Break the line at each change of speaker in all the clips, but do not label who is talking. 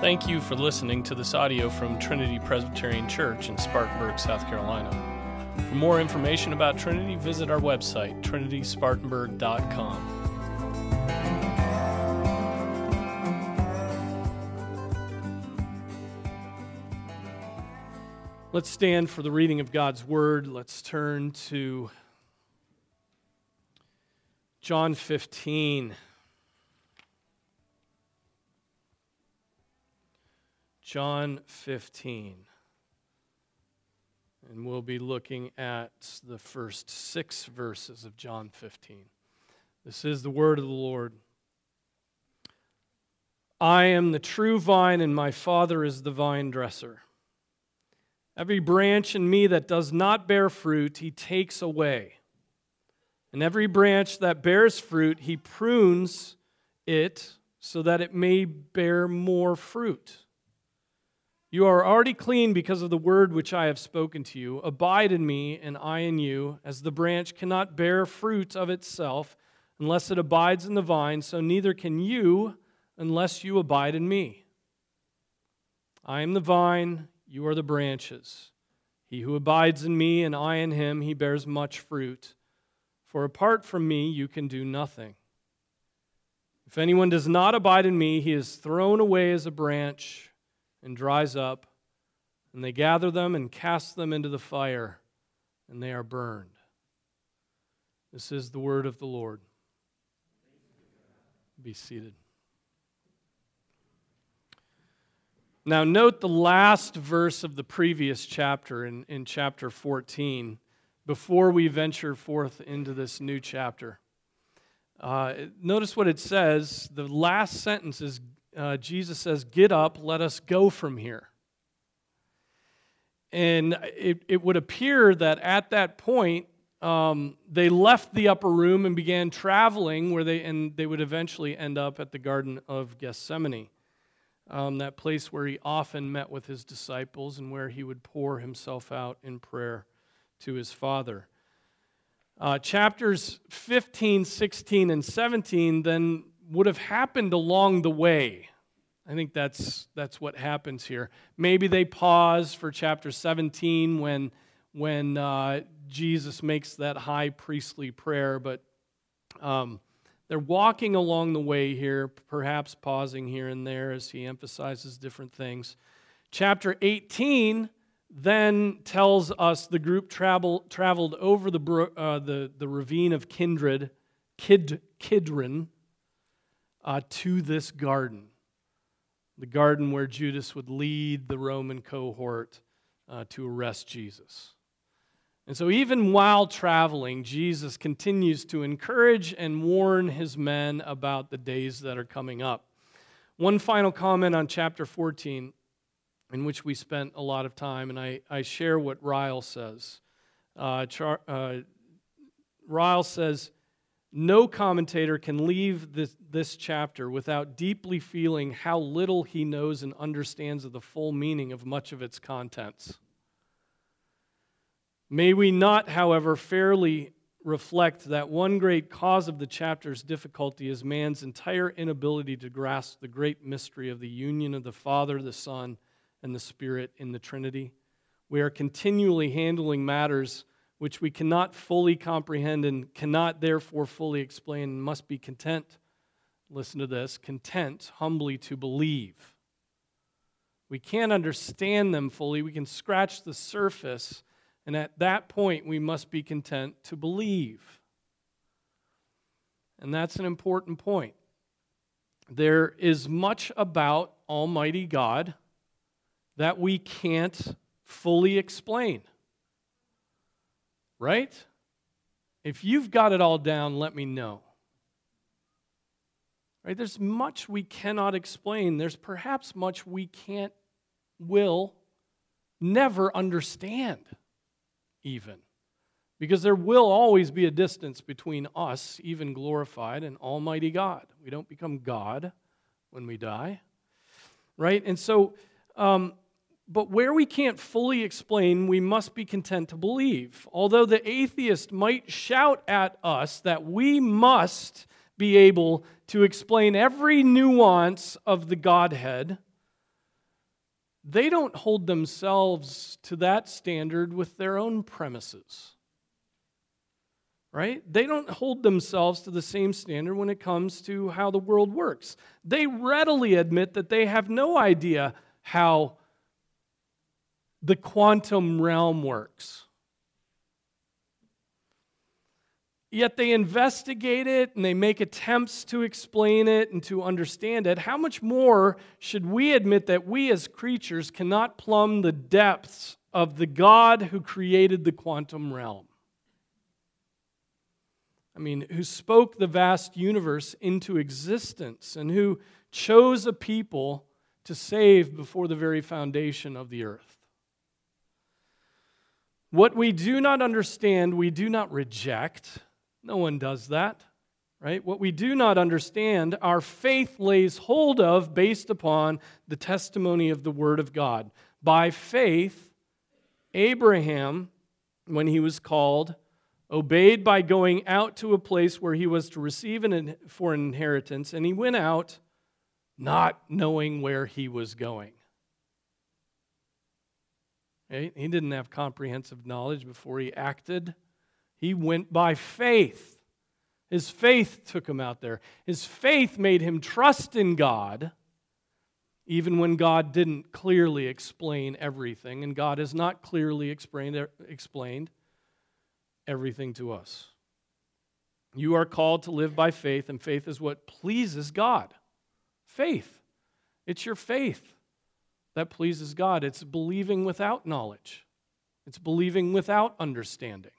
Thank you for listening to this audio from Trinity Presbyterian Church in Spartanburg, South Carolina. For more information about Trinity, visit our website, trinityspartanburg.com. Let's stand for the reading of God's Word. Let's turn to John 15. John 15. And we'll be looking at the first six verses of John 15. This is the word of the Lord. I am the true vine, and my Father is the vine dresser. Every branch in me that does not bear fruit, he takes away. And every branch that bears fruit, he prunes it so that it may bear more fruit. You are already clean because of the word which I have spoken to you. Abide in me, and I in you. As the branch cannot bear fruit of itself unless it abides in the vine, so neither can you unless you abide in me. I am the vine, you are the branches. He who abides in me, and I in him, he bears much fruit. For apart from me, you can do nothing. If anyone does not abide in me, he is thrown away as a branch and dries up, and they gather them and cast them into the fire, and they are burned. This is the word of the Lord. Be seated. Now, note the last verse of the previous chapter in, in chapter 14 before we venture forth into this new chapter. Uh, notice what it says. The last sentence is uh, Jesus says, Get up, let us go from here. And it, it would appear that at that point, um, they left the upper room and began traveling where they, and they would eventually end up at the Garden of Gethsemane, um, that place where he often met with his disciples and where he would pour himself out in prayer to his Father. Uh, chapters 15, 16, and 17 then would have happened along the way. I think that's, that's what happens here. Maybe they pause for chapter 17 when, when uh, Jesus makes that high priestly prayer, but um, they're walking along the way here, perhaps pausing here and there as he emphasizes different things. Chapter 18 then tells us the group travel, traveled over the, uh, the, the ravine of Kindred, Kid, Kidron, uh, to this garden, the garden where Judas would lead the Roman cohort uh, to arrest Jesus. And so, even while traveling, Jesus continues to encourage and warn his men about the days that are coming up. One final comment on chapter 14, in which we spent a lot of time, and I, I share what Ryle says. Uh, Char, uh, Ryle says, no commentator can leave this, this chapter without deeply feeling how little he knows and understands of the full meaning of much of its contents. May we not, however, fairly reflect that one great cause of the chapter's difficulty is man's entire inability to grasp the great mystery of the union of the Father, the Son, and the Spirit in the Trinity. We are continually handling matters which we cannot fully comprehend and cannot therefore fully explain, and must be content, listen to this, content humbly to believe. We can't understand them fully, we can scratch the surface, and at that point, we must be content to believe. And that's an important point. There is much about Almighty God that we can't fully explain right? If you've got it all down, let me know. Right? There's much we cannot explain. There's perhaps much we can't, will, never understand, even. Because there will always be a distance between us, even glorified, and Almighty God. We don't become God when we die. Right? And so, um, but where we can't fully explain, we must be content to believe. Although the atheist might shout at us that we must be able to explain every nuance of the Godhead, they don't hold themselves to that standard with their own premises. Right? They don't hold themselves to the same standard when it comes to how the world works. They readily admit that they have no idea how the quantum realm works. Yet they investigate it and they make attempts to explain it and to understand it. How much more should we admit that we as creatures cannot plumb the depths of the God who created the quantum realm? I mean, who spoke the vast universe into existence and who chose a people to save before the very foundation of the earth. What we do not understand, we do not reject. No one does that, right? What we do not understand, our faith lays hold of based upon the testimony of the Word of God. By faith, Abraham, when he was called, obeyed by going out to a place where he was to receive an, for an inheritance, and he went out not knowing where he was going. He didn't have comprehensive knowledge before he acted. He went by faith. His faith took him out there. His faith made him trust in God, even when God didn't clearly explain everything, and God has not clearly explained, explained everything to us. You are called to live by faith, and faith is what pleases God. Faith. It's your faith that pleases God. It's believing without knowledge, it's believing without understanding.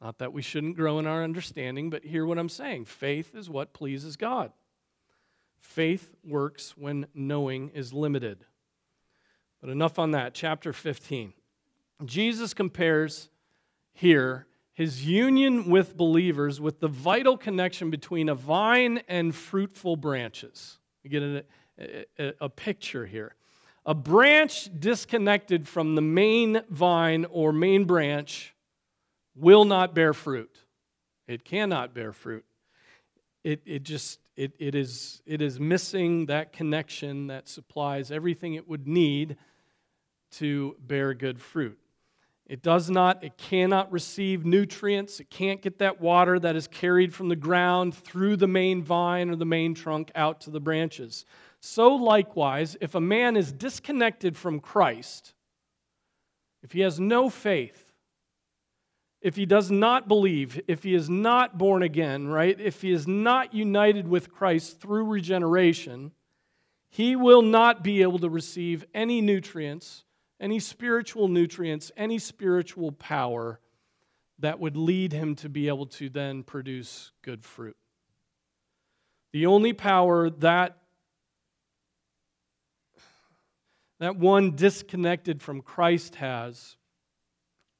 Not that we shouldn't grow in our understanding, but hear what I'm saying. Faith is what pleases God. Faith works when knowing is limited. But enough on that. Chapter 15. Jesus compares here his union with believers with the vital connection between a vine and fruitful branches. You get a, a, a picture here. A branch disconnected from the main vine or main branch will not bear fruit. It cannot bear fruit. It, it just it, it, is, it is missing that connection that supplies everything it would need to bear good fruit. It does not, it cannot receive nutrients. It can't get that water that is carried from the ground through the main vine or the main trunk out to the branches. So, likewise, if a man is disconnected from Christ, if he has no faith, if he does not believe, if he is not born again, right? If he is not united with Christ through regeneration, he will not be able to receive any nutrients, any spiritual nutrients, any spiritual power that would lead him to be able to then produce good fruit. The only power that that one disconnected from Christ has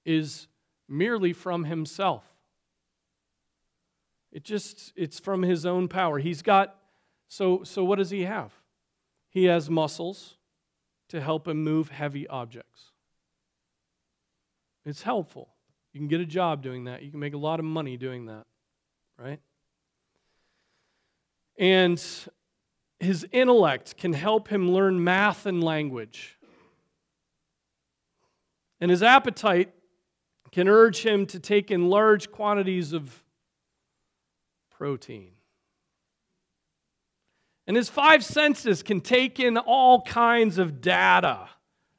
is merely from himself. It just it's from his own power. He's got so so what does he have? He has muscles to help him move heavy objects. It's helpful. You can get a job doing that. You can make a lot of money doing that, right? And his intellect can help him learn math and language. And his appetite can urge him to take in large quantities of protein. And his five senses can take in all kinds of data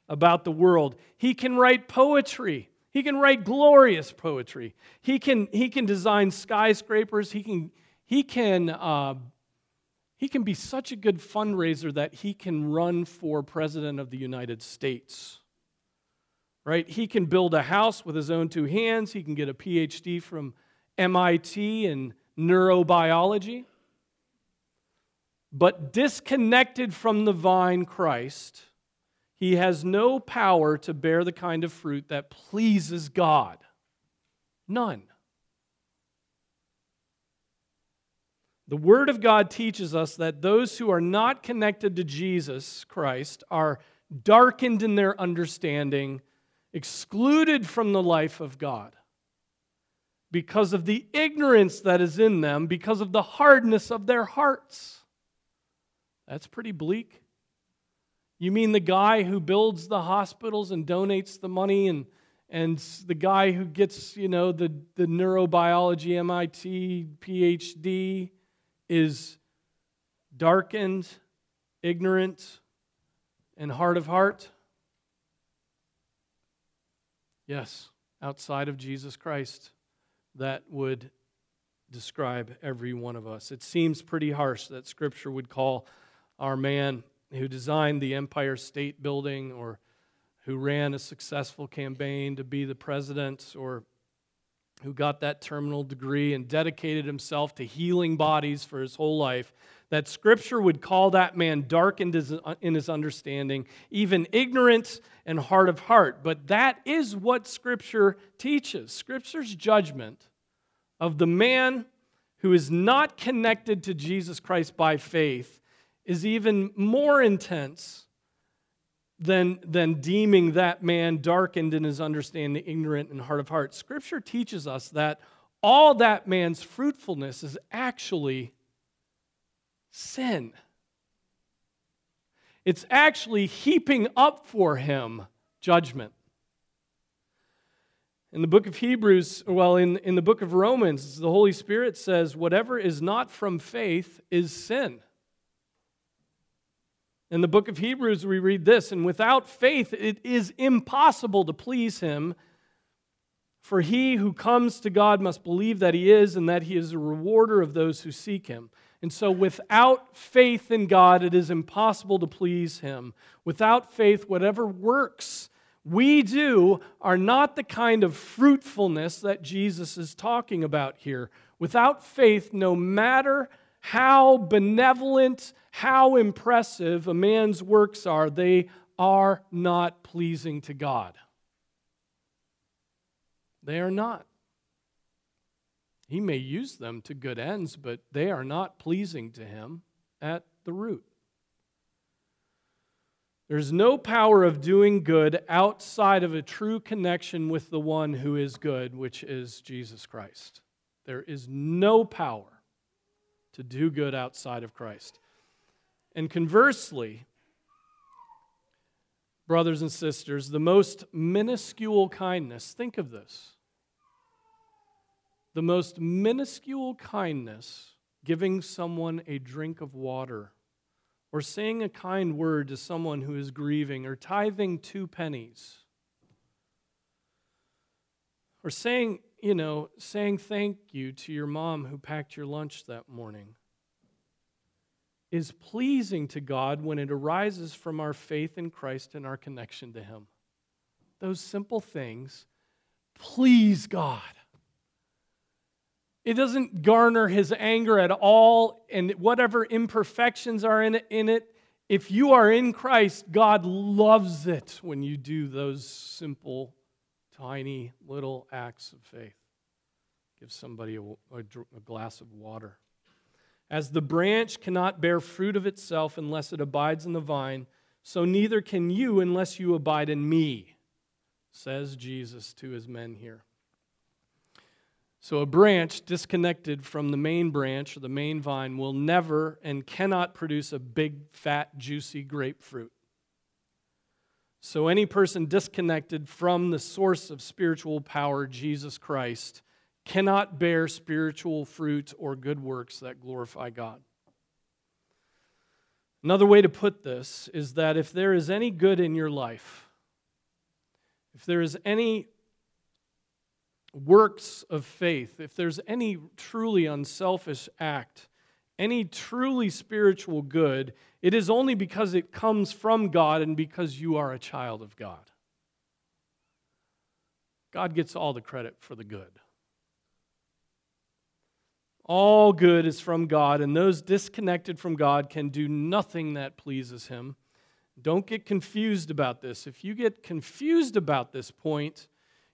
about the world. He can write poetry. He can write glorious poetry. He can, he can design skyscrapers. He can, he, can, uh, he can be such a good fundraiser that he can run for president of the United States right? He can build a house with his own two hands. He can get a PhD from MIT in neurobiology. But disconnected from the vine Christ, he has no power to bear the kind of fruit that pleases God. None. The Word of God teaches us that those who are not connected to Jesus Christ are darkened in their understanding excluded from the life of God because of the ignorance that is in them, because of the hardness of their hearts. That's pretty bleak. You mean the guy who builds the hospitals and donates the money and and the guy who gets, you know, the, the neurobiology MIT PhD is darkened, ignorant, and hard of heart? Yes, outside of Jesus Christ, that would describe every one of us. It seems pretty harsh that Scripture would call our man who designed the Empire State Building or who ran a successful campaign to be the president or who got that terminal degree and dedicated himself to healing bodies for his whole life, that Scripture would call that man darkened in his understanding, even ignorant and hard of heart. But that is what Scripture teaches. Scripture's judgment of the man who is not connected to Jesus Christ by faith is even more intense than, than deeming that man darkened in his understanding, ignorant, and hard of heart. Scripture teaches us that all that man's fruitfulness is actually sin. It's actually heaping up for him judgment. In the book of Hebrews, well, in, in the book of Romans, the Holy Spirit says, whatever is not from faith is sin. In the book of Hebrews, we read this And without faith, it is impossible to please him. For he who comes to God must believe that he is, and that he is a rewarder of those who seek him. And so, without faith in God, it is impossible to please him. Without faith, whatever works we do are not the kind of fruitfulness that Jesus is talking about here. Without faith, no matter how benevolent, how impressive a man's works are, they are not pleasing to God. They are not. He may use them to good ends, but they are not pleasing to him at the root. There's no power of doing good outside of a true connection with the one who is good, which is Jesus Christ. There is no power to do good outside of Christ. And conversely, brothers and sisters, the most minuscule kindness, think of this. The most minuscule kindness, giving someone a drink of water, or saying a kind word to someone who is grieving, or tithing two pennies, or saying you know, saying thank you to your mom who packed your lunch that morning is pleasing to God when it arises from our faith in Christ and our connection to Him. Those simple things please God. It doesn't garner His anger at all, and whatever imperfections are in it, in it if you are in Christ, God loves it when you do those simple tiny little acts of faith. Give somebody a, a, a, glass of water. As the branch cannot bear fruit of itself unless it abides in the vine, so neither can you unless you abide in me, says Jesus to his men here. So, a branch disconnected from the main branch or the main vine will never and cannot produce a big, fat, juicy grapefruit. So, any person disconnected from the source of spiritual power, Jesus Christ, cannot bear spiritual fruit or good works that glorify God. Another way to put this is that if there is any good in your life, if there is any works of faith, if there's any truly unselfish act, any truly spiritual good, it is only because it comes from God and because you are a child of God. God gets all the credit for the good. All good is from God, and those disconnected from God can do nothing that pleases Him. Don't get confused about this. If you get confused about this point,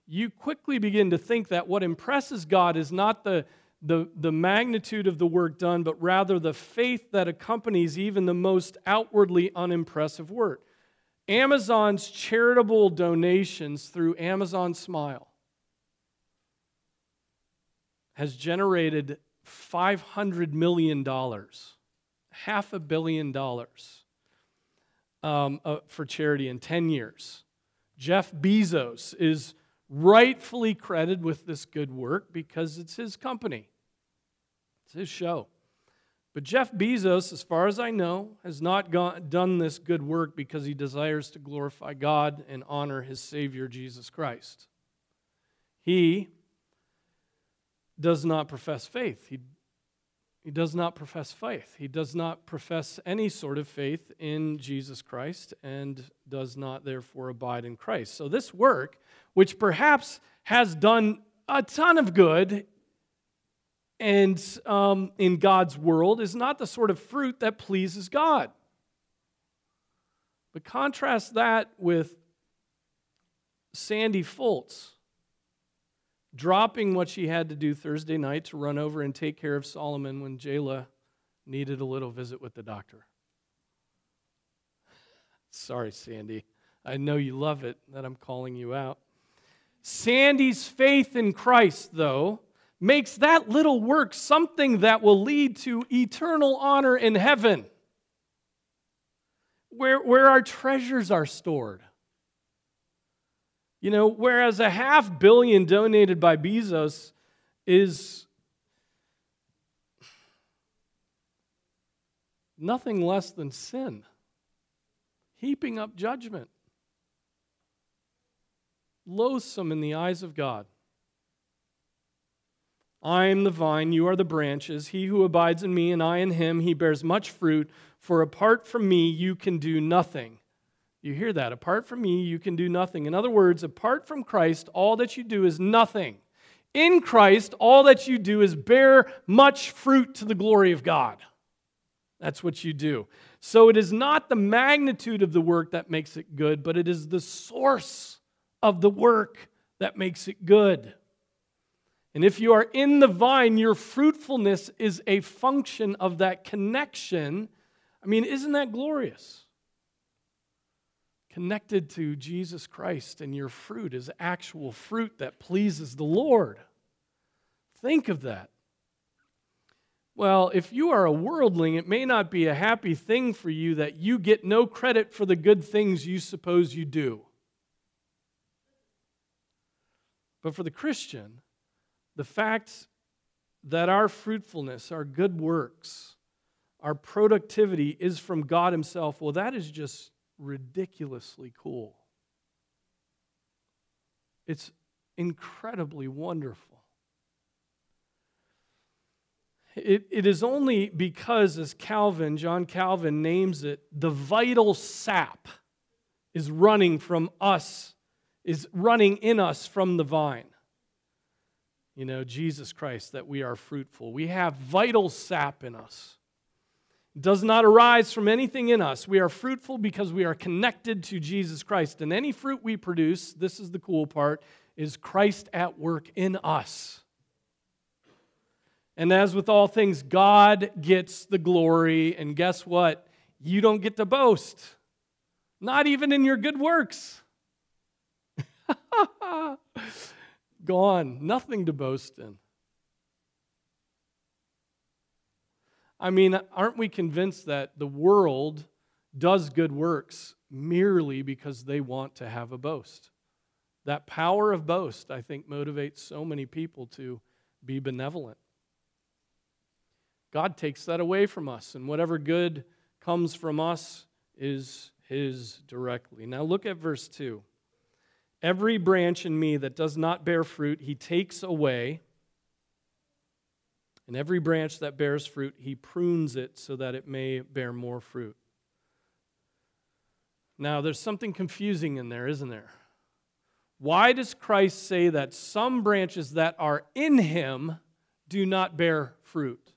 you quickly begin to think that what impresses God is not the the, the magnitude of the work done, but rather the faith that accompanies even the most outwardly unimpressive work. Amazon's charitable donations through Amazon Smile has generated $500 million, half a billion dollars. um, uh, for charity in 10 years. Jeff Bezos is rightfully credited with this good work because it's his company, it's his show. But Jeff Bezos, as far as I know, has not gone, done this good work because he desires to glorify God and honor his Savior, Jesus Christ. He does not profess faith. He, he does not profess faith. He does not profess any sort of faith in Jesus Christ and does not, therefore, abide in Christ. So, this work, which perhaps has done a ton of good and um, in God's world is not the sort of fruit that pleases God. But contrast that with Sandy Foltz dropping what she had to do Thursday night to run over and take care of Solomon when Jayla needed a little visit with the doctor. Sorry, Sandy. I know you love it that I'm calling you out. Sandy's faith in Christ, though, makes that little work something that will lead to eternal honor in heaven, where, where our treasures are stored. You know, whereas a half billion donated by Bezos is nothing less than sin, heaping up judgment, loathsome in the eyes of God. I am the vine, you are the branches. He who abides in me and I in him, he bears much fruit, for apart from me, you can do nothing. You hear that? Apart from me, you can do nothing. In other words, apart from Christ, all that you do is nothing. In Christ, all that you do is bear much fruit to the glory of God. That's what you do. So it is not the magnitude of the work that makes it good, but it is the source of the work that makes it good. And if you are in the vine, your fruitfulness is a function of that connection. I mean, isn't that glorious? Connected to Jesus Christ, and your fruit is actual fruit that pleases the Lord. Think of that. Well, if you are a worldling, it may not be a happy thing for you that you get no credit for the good things you suppose you do. But for the Christian, the fact that our fruitfulness, our good works, our productivity is from God Himself, well, that is just ridiculously cool. It's incredibly wonderful. It, it is only because, as Calvin, John Calvin names it, the vital sap is running from us, is running in us from the vine you know, Jesus Christ, that we are fruitful. We have vital sap in us. It does not arise from anything in us. We are fruitful because we are connected to Jesus Christ. And any fruit we produce, this is the cool part, is Christ at work in us. And as with all things, God gets the glory. And guess what? You don't get to boast, not even in your good works. gone, nothing to boast in. I mean, aren't we convinced that the world does good works merely because they want to have a boast? That power of boast, I think, motivates so many people to be benevolent. God takes that away from us, and whatever good comes from us is His directly. Now, look at verse 2. Every branch in me that does not bear fruit, he takes away. And every branch that bears fruit, he prunes it so that it may bear more fruit. Now, there's something confusing in there, isn't there? Why does Christ say that some branches that are in him do not bear fruit?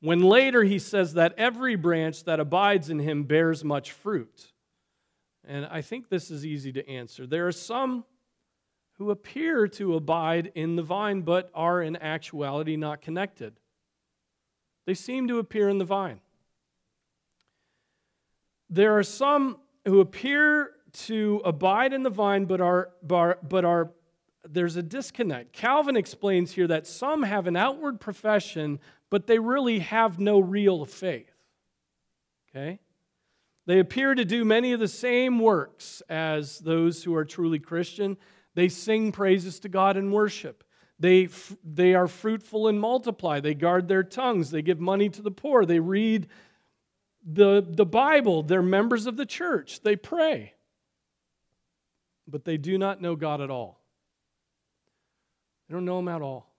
When later he says that every branch that abides in him bears much fruit. And I think this is easy to answer. There are some who appear to abide in the vine, but are in actuality not connected. They seem to appear in the vine. There are some who appear to abide in the vine, but are, but are there's a disconnect. Calvin explains here that some have an outward profession, but they really have no real faith. Okay? They appear to do many of the same works as those who are truly Christian. They sing praises to God in worship. They, they are fruitful and multiply. They guard their tongues. They give money to the poor. They read the, the Bible. They're members of the church. They pray. But they do not know God at all. They don't know Him at all.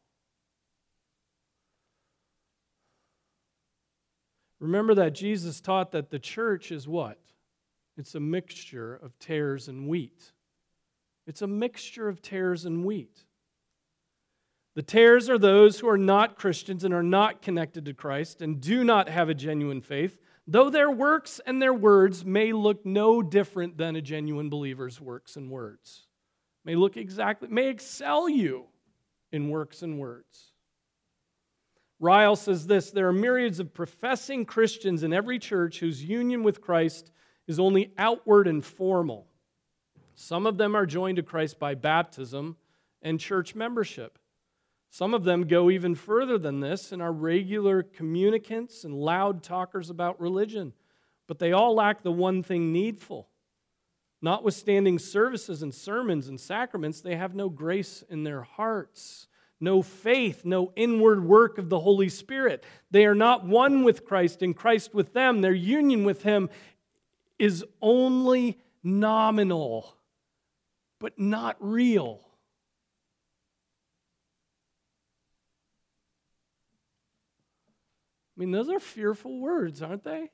Remember that Jesus taught that the church is what? It's a mixture of tares and wheat. It's a mixture of tares and wheat. The tares are those who are not Christians and are not connected to Christ and do not have a genuine faith, though their works and their words may look no different than a genuine believer's works and words. May look exactly, may excel you in works and words. Ryle says this there are myriads of professing Christians in every church whose union with Christ is only outward and formal. Some of them are joined to Christ by baptism and church membership. Some of them go even further than this and are regular communicants and loud talkers about religion, but they all lack the one thing needful. Notwithstanding services and sermons and sacraments, they have no grace in their hearts no faith, no inward work of the Holy Spirit. They are not one with Christ and Christ with them. Their union with Him is only nominal, but not real. I mean, those are fearful words, aren't they?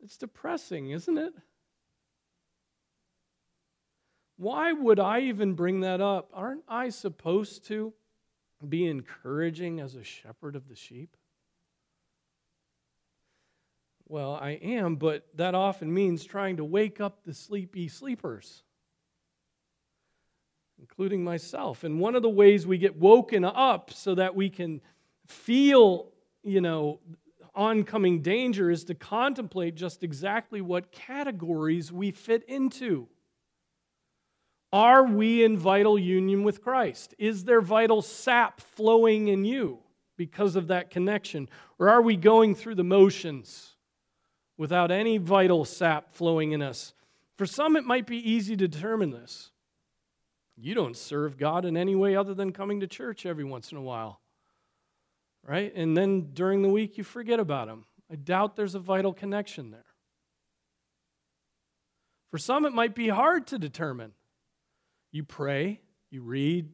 It's depressing, isn't it? Why would I even bring that up? Aren't I supposed to be encouraging as a shepherd of the sheep? Well, I am, but that often means trying to wake up the sleepy sleepers, including myself. And one of the ways we get woken up so that we can feel, you know, oncoming danger is to contemplate just exactly what categories we fit into. Are we in vital union with Christ? Is there vital sap flowing in you because of that connection? Or are we going through the motions without any vital sap flowing in us? For some, it might be easy to determine this. You don't serve God in any way other than coming to church every once in a while, right? And then during the week, you forget about Him. I doubt there's a vital connection there. For some, it might be hard to determine. You pray, you read,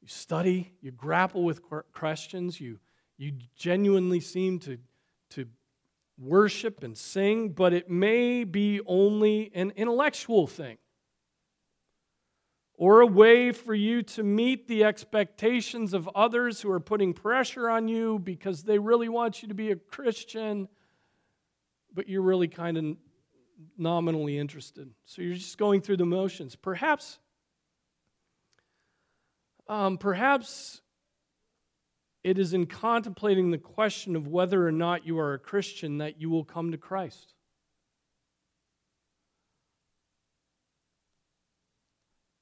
you study, you grapple with questions, you, you genuinely seem to, to worship and sing, but it may be only an intellectual thing or a way for you to meet the expectations of others who are putting pressure on you because they really want you to be a Christian, but you're really kind of nominally interested. So you're just going through the motions. Perhaps um, perhaps it is in contemplating the question of whether or not you are a Christian that you will come to Christ.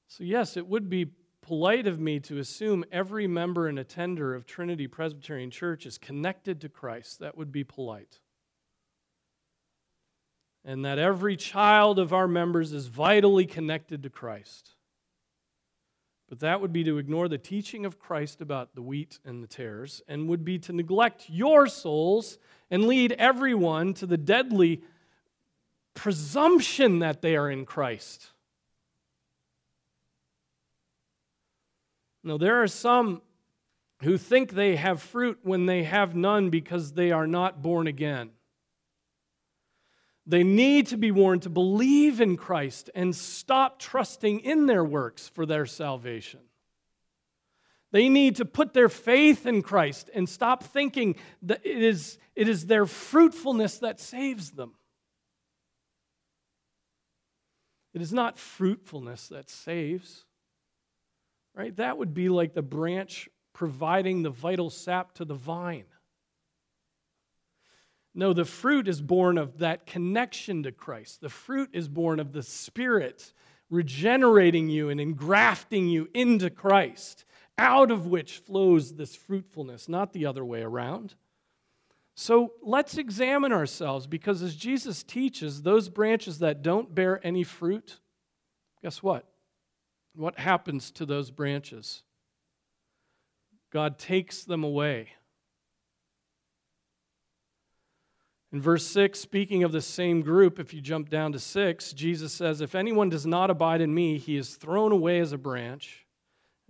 So, yes, it would be polite of me to assume every member and attender of Trinity Presbyterian Church is connected to Christ. That would be polite. And that every child of our members is vitally connected to Christ. But that would be to ignore the teaching of Christ about the wheat and the tares, and would be to neglect your souls and lead everyone to the deadly presumption that they are in Christ. Now, there are some who think they have fruit when they have none because they are not born again. They need to be warned to believe in Christ and stop trusting in their works for their salvation. They need to put their faith in Christ and stop thinking that it is, it is their fruitfulness that saves them. It is not fruitfulness that saves, right? That would be like the branch providing the vital sap to the vine. No, the fruit is born of that connection to Christ. The fruit is born of the Spirit regenerating you and engrafting you into Christ, out of which flows this fruitfulness, not the other way around. So let's examine ourselves because as Jesus teaches, those branches that don't bear any fruit, guess what? What happens to those branches? God takes them away. In verse 6, speaking of the same group, if you jump down to 6, Jesus says, If anyone does not abide in me, he is thrown away as a branch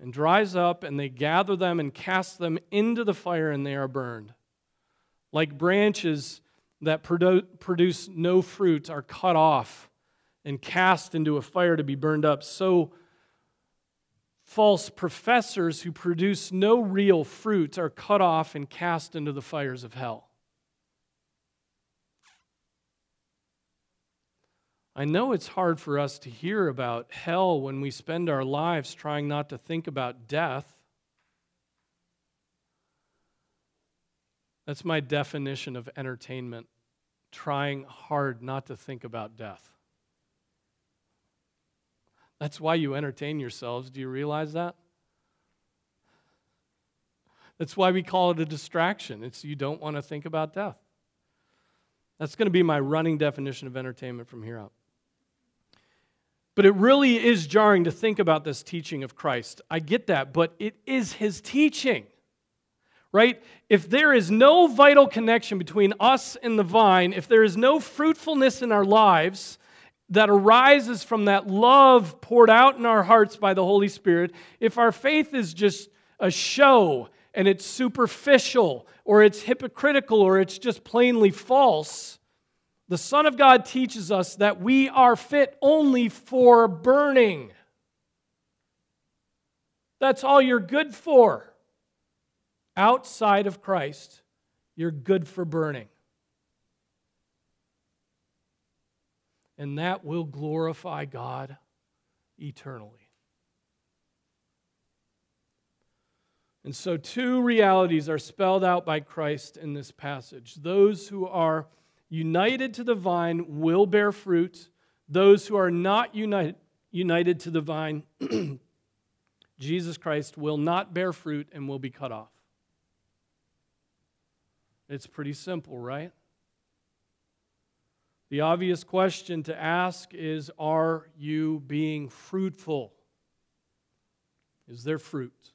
and dries up, and they gather them and cast them into the fire, and they are burned. Like branches that produce no fruit are cut off and cast into a fire to be burned up, so false professors who produce no real fruit are cut off and cast into the fires of hell. I know it's hard for us to hear about hell when we spend our lives trying not to think about death. That's my definition of entertainment trying hard not to think about death. That's why you entertain yourselves. Do you realize that? That's why we call it a distraction. It's you don't want to think about death. That's going to be my running definition of entertainment from here out. But it really is jarring to think about this teaching of Christ. I get that, but it is his teaching, right? If there is no vital connection between us and the vine, if there is no fruitfulness in our lives that arises from that love poured out in our hearts by the Holy Spirit, if our faith is just a show and it's superficial or it's hypocritical or it's just plainly false, the Son of God teaches us that we are fit only for burning. That's all you're good for. Outside of Christ, you're good for burning. And that will glorify God eternally. And so, two realities are spelled out by Christ in this passage. Those who are united to the vine will bear fruit. Those who are not united, united to the vine, Jesus Christ, will not bear fruit and will be cut off. It's pretty simple, right? The obvious question to ask is Are you being fruitful? Is there fruit?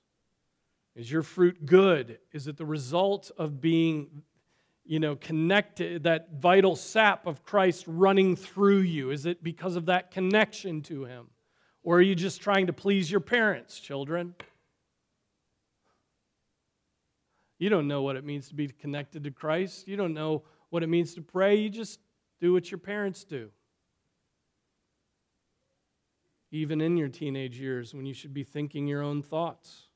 Is your fruit good? Is it the result of being you know, connected, that vital sap of Christ running through you? Is it because of that connection to Him? Or are you just trying to please your parents, children? You don't know what it means to be connected to Christ. You don't know what it means to pray. You just do what your parents do. Even in your teenage years when you should be thinking your own thoughts.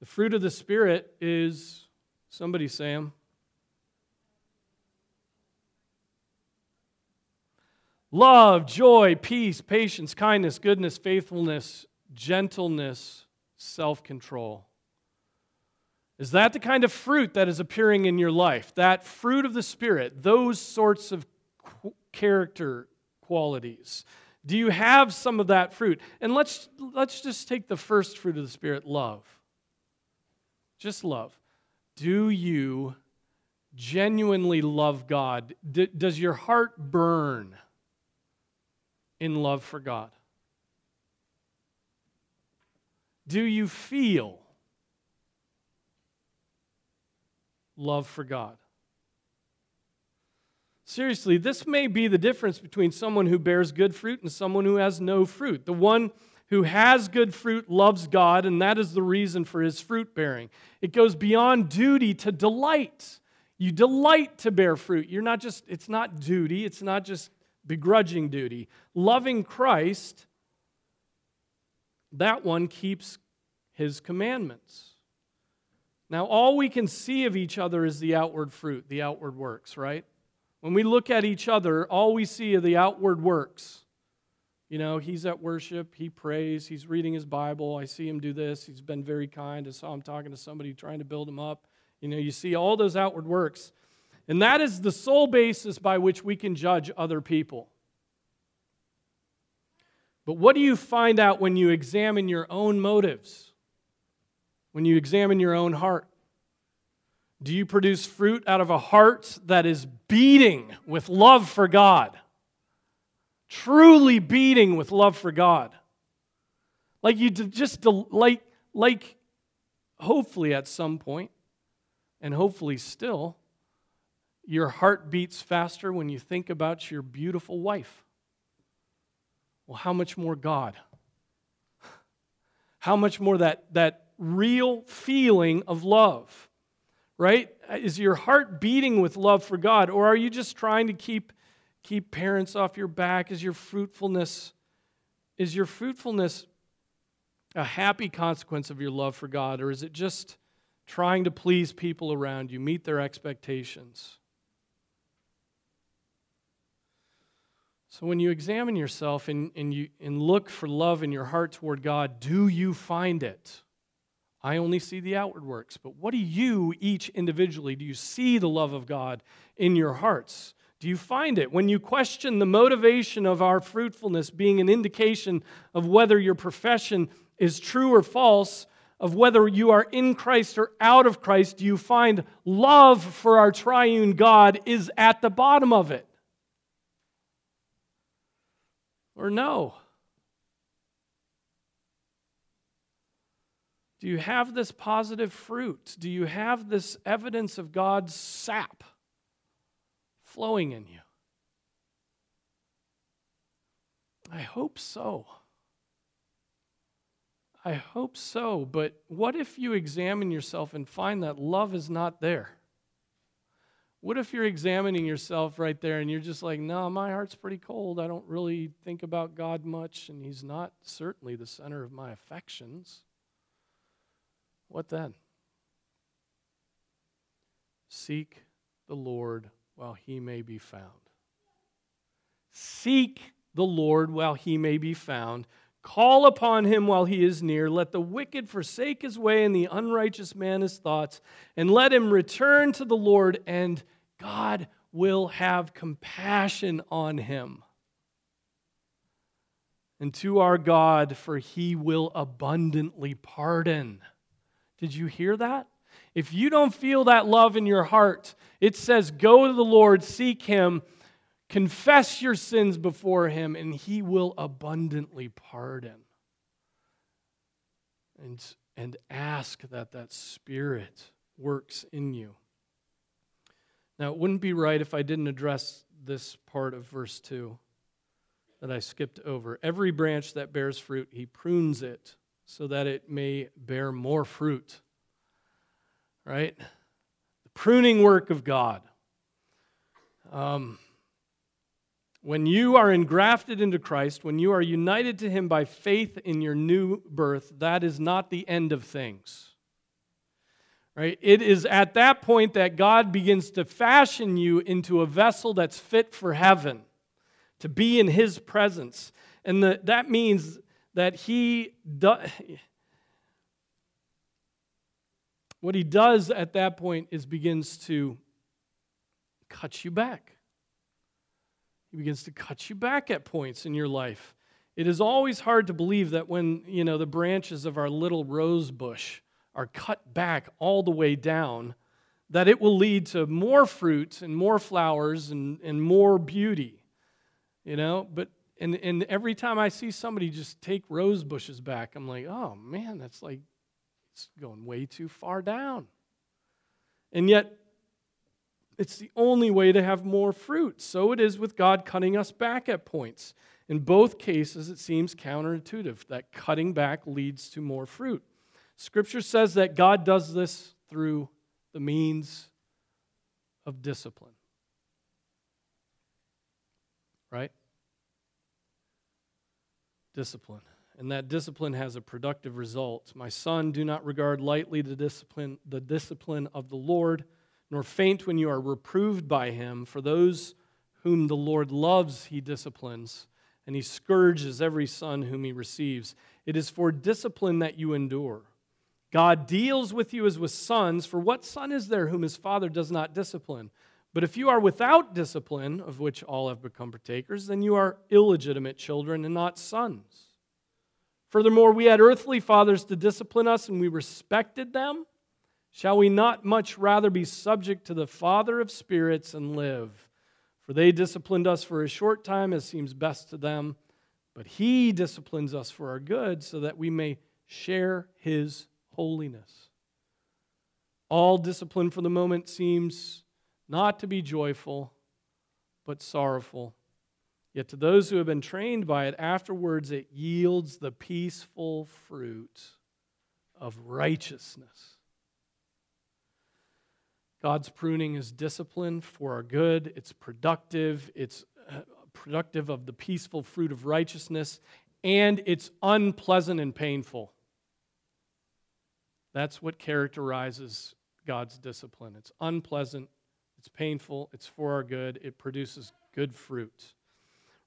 The fruit of the Spirit is somebody, Sam. Love, joy, peace, patience, kindness, goodness, faithfulness, gentleness, self control. Is that the kind of fruit that is appearing in your life? That fruit of the Spirit, those sorts of character qualities. Do you have some of that fruit? And let's, let's just take the first fruit of the Spirit love. Just love. Do you genuinely love God? D- does your heart burn in love for God? Do you feel love for God? Seriously, this may be the difference between someone who bears good fruit and someone who has no fruit. The one who has good fruit loves God, and that is the reason for his fruit bearing. It goes beyond duty to delight. You delight to bear fruit. You're not just, it's not duty, it's not just begrudging duty. Loving Christ, that one keeps his commandments. Now, all we can see of each other is the outward fruit, the outward works, right? When we look at each other, all we see are the outward works. You know, he's at worship, he prays, he's reading his Bible. I see him do this. He's been very kind. I saw him talking to somebody trying to build him up. You know, you see all those outward works. And that is the sole basis by which we can judge other people. But what do you find out when you examine your own motives? when you examine your own heart? Do you produce fruit out of a heart that is beating with love for God? Truly beating with love for God. Like you just like like hopefully at some point and hopefully still your heart beats faster when you think about your beautiful wife. Well, how much more God? How much more that, that real feeling of love, right? Is your heart beating with love for God, or are you just trying to keep, keep parents off your back? Is your fruitfulness, is your fruitfulness a happy consequence of your love for God, or is it just trying to please people around you, meet their expectations? So, when you examine yourself and, and, you, and look for love in your heart toward God, do you find it? I only see the outward works, but what do you, each individually, do you see the love of God in your hearts? Do you find it? When you question the motivation of our fruitfulness being an indication of whether your profession is true or false, of whether you are in Christ or out of Christ, do you find love for our triune God is at the bottom of it? or no? Do you have this positive fruit? Do you have this evidence of God's sap flowing in you? I hope so. I hope so, but what if you examine yourself and find that love is not there? What if you're examining yourself right there and you're just like, no, my heart's pretty cold. I don't really think about God much, and He's not certainly the center of my affections. What then? Seek the Lord while He may be found. Seek the Lord while He may be found. Call upon him while he is near. Let the wicked forsake his way and the unrighteous man his thoughts, and let him return to the Lord, and God will have compassion on him. And to our God, for he will abundantly pardon. Did you hear that? If you don't feel that love in your heart, it says, Go to the Lord, seek him Confess your sins before him, and he will abundantly pardon. And, and ask that that Spirit works in you. Now, it wouldn't be right if I didn't address this part of verse 2 that I skipped over. Every branch that bears fruit, he prunes it so that it may bear more fruit. Right? The pruning work of God. Um, when you are engrafted into Christ, when you are united to Him by faith in your new birth, that is not the end of things. Right? It is at that point that God begins to fashion you into a vessel that's fit for heaven, to be in His presence. And the, that means that He does. What he does at that point is begins to cut you back he begins to cut you back at points in your life. It is always hard to believe that when, you know, the branches of our little rose bush are cut back all the way down, that it will lead to more fruit and more flowers and, and more beauty. You know, but and, and every time I see somebody just take rose bushes back, I'm like, oh man, that's like it's going way too far down. And yet it's the only way to have more fruit. So it is with God cutting us back at points. In both cases, it seems counterintuitive that cutting back leads to more fruit. Scripture says that God does this through the means of discipline. Right? Discipline. And that discipline has a productive result. My son, do not regard lightly the discipline, the discipline of the Lord nor faint when you are reproved by him. For those whom the Lord loves, he disciplines, and he scourges every son whom he receives. It is for discipline that you endure. God deals with you as with sons, for what son is there whom his father does not discipline? But if you are without discipline, of which all have become partakers, then you are illegitimate children and not sons. Furthermore, we had earthly fathers to discipline us, and we respected them. Shall we not much rather be subject to the Father of spirits and live? For they disciplined us for a short time as seems best to them, but He disciplines us for our good so that we may share His holiness. All discipline for the moment seems not to be joyful, but sorrowful. Yet to those who have been trained by it, afterwards it yields the peaceful fruit of righteousness. God's pruning is discipline for our good, it's productive, it's uh, productive of the peaceful fruit of righteousness, and it's unpleasant and painful. That's what characterizes God's discipline. It's unpleasant, it's painful, it's for our good, it produces good fruit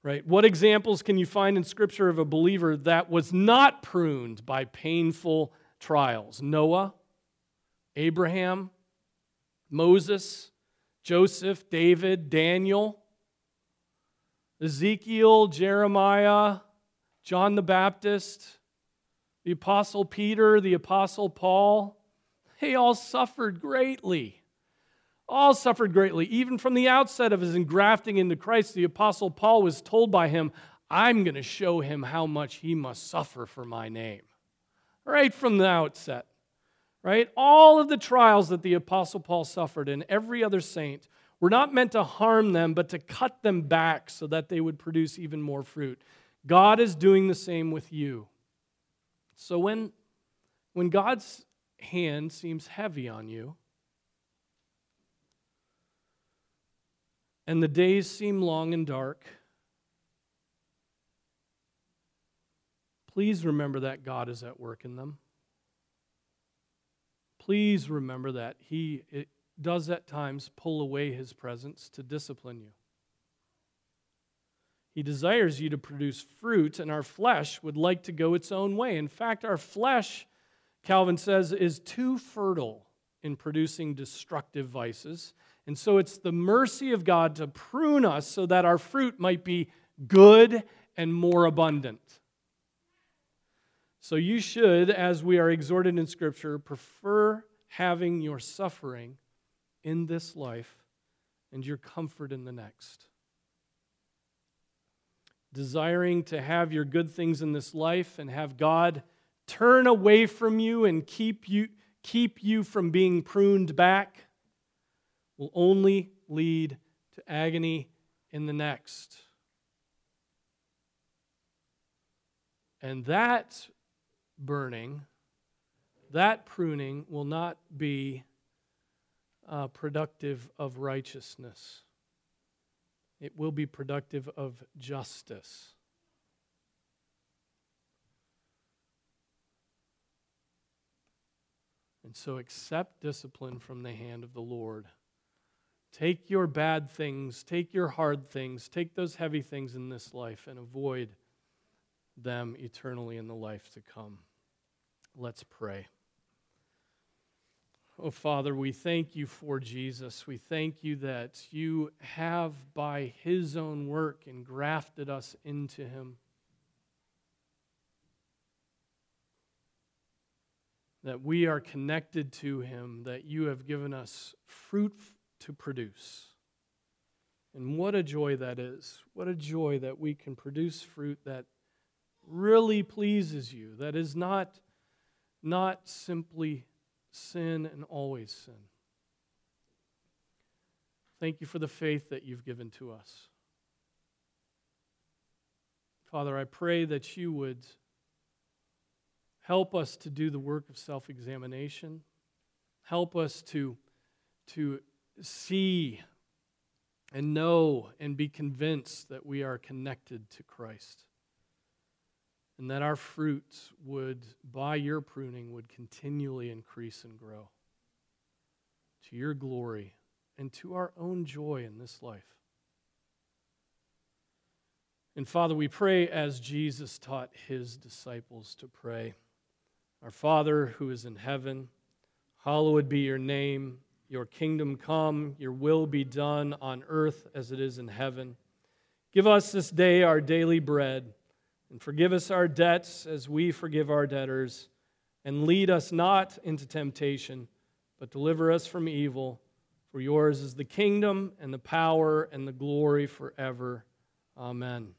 right? What examples can you find in Scripture of a believer that was not pruned by painful trials? Noah, Abraham, Moses, Joseph, David, Daniel, Ezekiel, Jeremiah, John the Baptist, the Apostle Peter, the Apostle Paul. They all suffered greatly all suffered greatly. Even from the outset of his engrafting into Christ, the Apostle Paul was told by him, I'm going to show him how much he must suffer for my name. Right from the outset. Right? All of the trials that the Apostle Paul suffered and every other saint were not meant to harm them, but to cut them back so that they would produce even more fruit. God is doing the same with you. So when, when God's hand seems heavy on you, and the days seem long and dark, please remember that God is at work in them. Please remember that He does at times pull away His presence to discipline you. He desires you to produce fruit, and our flesh would like to go its own way. In fact, our flesh, Calvin says, is too fertile in producing destructive vices and so it's the mercy of God to prune us so that our fruit might be good and more abundant. So you should, as we are exhorted in Scripture, prefer having your suffering in this life and your comfort in the next. Desiring to have your good things in this life and have God turn away from you and keep you, keep you from being pruned back will only lead to agony in the next. And that burning, that pruning will not be uh, productive of righteousness. It will be productive of justice. And so accept discipline from the hand of the Lord. Take your bad things, take your hard things, take those heavy things in this life and avoid them eternally in the life to come. Let's pray. Oh, Father, we thank you for Jesus. We thank you that you have, by his own work, engrafted us into him. That we are connected to him, that you have given us fruit to produce. And what a joy that is. What a joy that we can produce fruit that really pleases you, that is not, not simply sin and always sin. Thank you for the faith that you've given to us. Father, I pray that you would help us to do the work of self examination, help us to, to see and know and be convinced that we are connected to Christ. And that our fruits would, by your pruning, would continually increase and grow to your glory and to our own joy in this life. And Father, we pray as Jesus taught his disciples to pray Our Father who is in heaven, hallowed be your name. Your kingdom come, your will be done on earth as it is in heaven. Give us this day our daily bread, And forgive us our debts as we forgive our debtors. And lead us not into temptation, but deliver us from evil. For yours is the kingdom and the power and the glory forever. Amen.